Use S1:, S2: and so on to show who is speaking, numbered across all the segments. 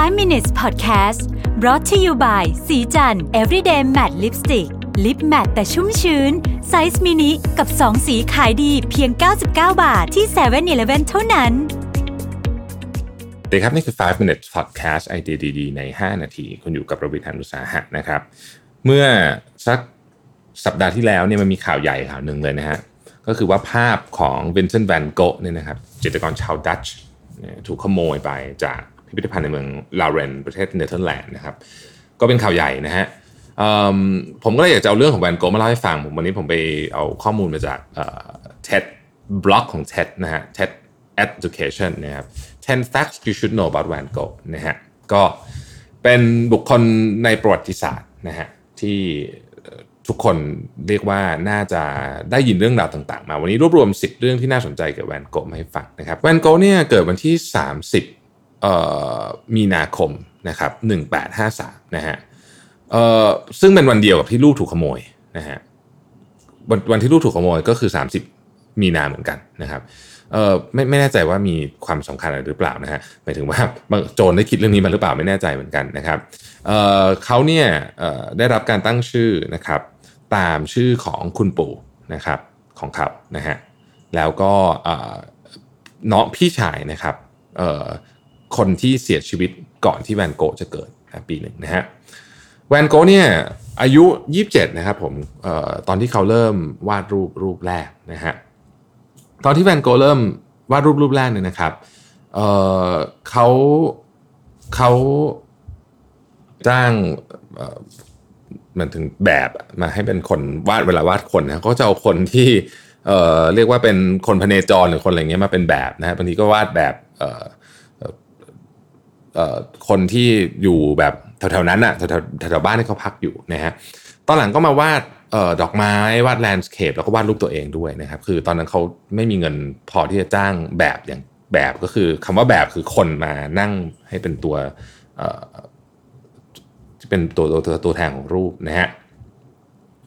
S1: 5 minutes podcast brought to you by ศรีจันทร์ everyday matte lipstick lip matte แต่ชุ่มชื้น size mini กับ 2 สีขายดีเพียง 99 บาทที่7 e เ e ่ e อเท่านั้น
S2: สวัสดีครับ นี่คือ 5 minutes podcast ไอเดียดีๆ ใน 5 นาที คุณอยู่กับประวิทยานุสาหะนะครับ เมื่อสักสัปดาห์ที่แล้วเนี่ยมันมีข่าวใหญ่ข่าวหนึ่งเลยนะฮะ ก็คือว่าภาพของวินเซนต์แวนโกะเนี่ยนะครับจิตรกรชาวดัตช์ถูกขโมยไปจาก พิพิธภัณฑ์ในเมืองลาเรนประเทศเนเธอร์แลนด์นะครับ ก็เป็นข่าวใหญ่นะฮะผมก็เลยอยากจะเอาเรื่องของแวนโกะมาเล่าให้ฟังผมวันนี้ผมไปเอาข้อมูลมาจากเท็ดบล็อกของ TED นะฮะ TED Education นะครับ 10 facts you should know about Van Gogh นะฮะก็เป็นบุคคลในประวัติศาสตร์นะฮะที่ทุกคนเรียกว่าน่าจะได้ยินเรื่องราวต่างๆ มา วันนี้รวบรวม 10 เรื่องที่น่าสนใจเกี่ยวกับแวนโกะมาให้ฟังนะครับแวนโกะเนี่ยเกิดวันที่ 30 มีนาคมนะครับ1853นะฮะเอ่อซึ่งเป็นวันเดียวกับที่ลูกถูกขโมยนะฮะวันวันที่ลูกถูกขโมยก็คือ 30 มีนาเหมือนกันนะครับเออไม่ไม่แน่ใจว่ามีความสำคัญอะไรหรือเปล่านะฮะหมายถึงว่าโจรได้คิดเรื่องนี้มาหรือเปล่าไม่แน่ใจเหมือนกันนะครับเออเขาเนี่ยเอ่อได้รับการตั้งชื่อนะครับตามชื่อของคุณปู่นะครับของเขานะฮะแล้วก็เอ่อน้องพี่ชายนะครับเอ่อ คนที่เสียชีวิตก่อนที่แวนโกจะเกิดปีหนึ่งนะฮะแวนโกเนี่ยอายุ 27 นะครับผมออตอนที่เขาเริ่มวาดรูปรูปแรกนะฮะตอนที่แวนโกเริ่มวาดรูปรูปแรกเนี่ยนะครับเเขาเขาจ้างเหมันถึงแบบมาให้เป็นคนวาดเวลาวาดคนนะก็จะเอาคนที่เเรียกว่าเป็นคนพเนจรหรือคนอะไรเงี้ยมาเป็นแบบนะฮะบางทีก็วาดแบบ คนที่อยู่แบบแถวๆนั้นอะแถวๆแถวๆบ้านที่เขาพักอยู่นะฮะตอนหลังก็มาวาดออดอกไม้วาดแลนด์สเคปแล้วก็วาดรูปตัวเองด้วยนะครับคือตอนนั้นเขาไม่มีเงินพอที่จะจ้างแบบอย่างแบบก็คือคำว่าแบบคือคนมานั่งให้เป็นตัวเเป็นตัวตัวตัวตัวแทนของรูปนะฮะ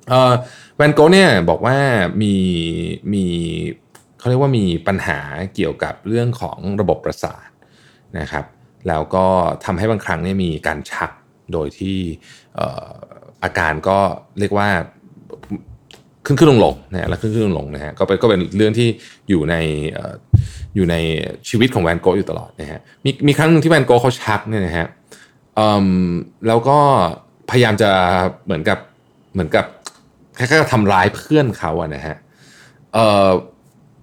S2: เอ่อแวนโกเนี่ยบอกว่ามีมีเขาเรียกว่ามีปัญหาเกี่ยวกับเรื่องของระบบประสาทนะครับ แล้วก็ทำให้บางครั้งเนี่ยมีการชักโดยที่ออาการก็เรียกว่าขึ้นขึ้นลงลงนะฮะแล้วขึ้นขึ้นลงลงนะฮะก็เป็นก็เป็นเรื่องที่อยู่ในอยู่ในชีวิตของแวนโกะอยู่ตลอดนะฮะมีมีครั้งหนึ่งที่แวนโกะเขาชักเนี่ยนะฮะแล้วก็พยายามจะเหมือนกับเหมือนกับแคล้ายๆทำร้ายเพื่อนเขาอะนะฮะเออ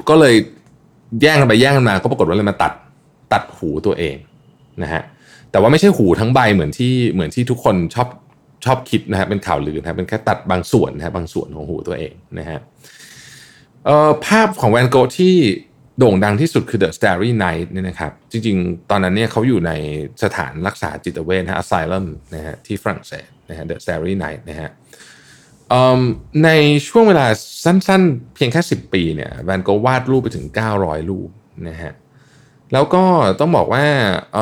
S2: ก็เลยแย่งกันไปแย่งกันมาก็ปรากฏว่าเลยมาตัดตัดหูตัวเอง นะฮะแต่ว่าไม่ใช่หูทั้งใบเหมือนที่เหมือนที่ทุกคนชอบชอบคิดนะฮะเป็นข่าวลือนะฮะเป็นแค่ตัดบางส่วนนะฮะบางส่วนของหูตัวเองนะฮะเอ่อภาพของแวนโกที่โด่งดังที่สุดคือ The Starry Night เนี่ยนะครับจริงๆ ตอนนั้นเนี่ยเขาอยู่ในสถานรักษาจิตเวชนะฮะ Asylum นะฮะที่ฝรั่งเศสนะฮะ The Starry Night นะฮะในช่วงเวลาสั้นๆ เพียงแค่ 10 ปีเนี่ยแวนโกวาดรูปไปถึง 900 รูปนะฮะ แล้วก็ต้องบอกว่าเ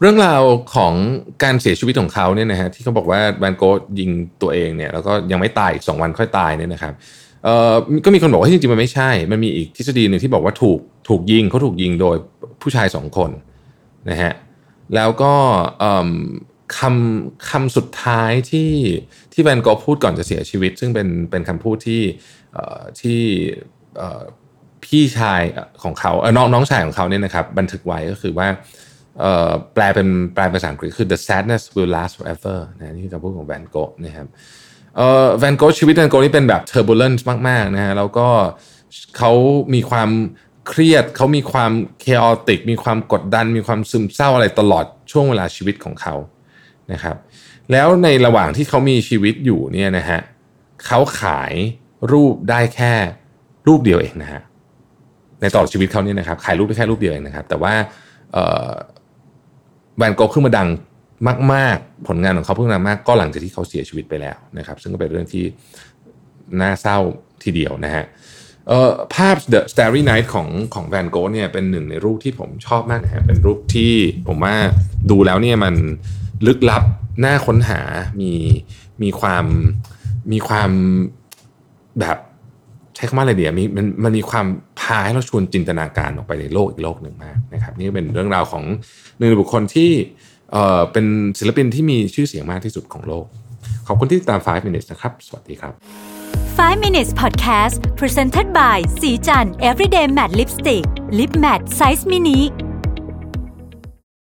S2: เรื่องราวของการเสียชีวิตของเขาเนี่ยนะฮะที่เขาบอกว่าแวนโกะยิงตัวเองเนี่ยแล้วก็ยังไม่ตายอีกสองวันค่อยตายเนี่ยนะครับก็มีคนบอกว่าจริงๆมันไม่ใช่ มันมีอีกทฤษฎีหนึ่งที่บอกว่าถูกถูกยิงเขาถูกยิงโดยผู้ชายสองคนนะฮะแล้วก็คำคำสุดท้ายที่ที่แวนโกะพูดก่อนจะเสียชีวิต ซึ่งเป็นเป็นคำพูดที่ที่ พี่ชายของเขาเออน้องน้องชายของเขาเนี่ยนะครับบันทึกไว้ก็คือว่าเอ่อแปลเป็นแปลเป็นภาษาอังกฤษคือ the sadness will last forever นะนี่คือคำพูดของแวนโกะนะครับเอ่อแวนโกะชีวิตแวนโกะนี่เป็นแบบ turbulence มากๆนะฮะแล้วก็เขามีความเครียดเขามีความ chaotic มีความกดดัน มีความซึมเศร้าอะไรตลอดช่วงเวลาชีวิตของเขานะครับแล้วในระหว่างที่เขามีชีวิตอยู่เนี่ยนะฮะเขาขายรูปได้แค่รูปเดียวเองนะฮะ ในตลอดชีวิตเขาเนี่ยนะครับขายรูปได้แค่รูปเดียวเองนะครับ แต่ว่าแวนโกะขึ้นมาดังมาก ๆ ผลงานของเขาเพิ่งดังมากก็หลังจากที่เขาเสียชีวิตไปแล้วนะครับ ซึ่งก็เป็นเรื่องที่น่าเศร้าทีเดียวนะฮะภาพ The Starry Night ของของแวนโกะเนี่ยเป็นหนึ่งในรูปที่ผมชอบมากนะฮะเป็นรูปที่ผมว่าดูแล้วเนี่ยมันลึกลับน่าค้นหามีมีความมีความแบบ ใช้คำว่าอะไรเดียมีมันมันมีความพาให้เราชวนจินตนาการออกไปในโลกอีกโลกหนึ่งมากนะครับนี่เป็นเรื่องราวของหนึ่งในบุคคลที่เอ่อเป็นศิลปินที่มีชื่อเสียงมากที่สุดของโลก ขอบคุณที่ติดตาม 5 minutes นะครับ สวัสดีครับ
S1: 5 minutes podcast presented by สีจัน everyday matte lipstick lip matte size mini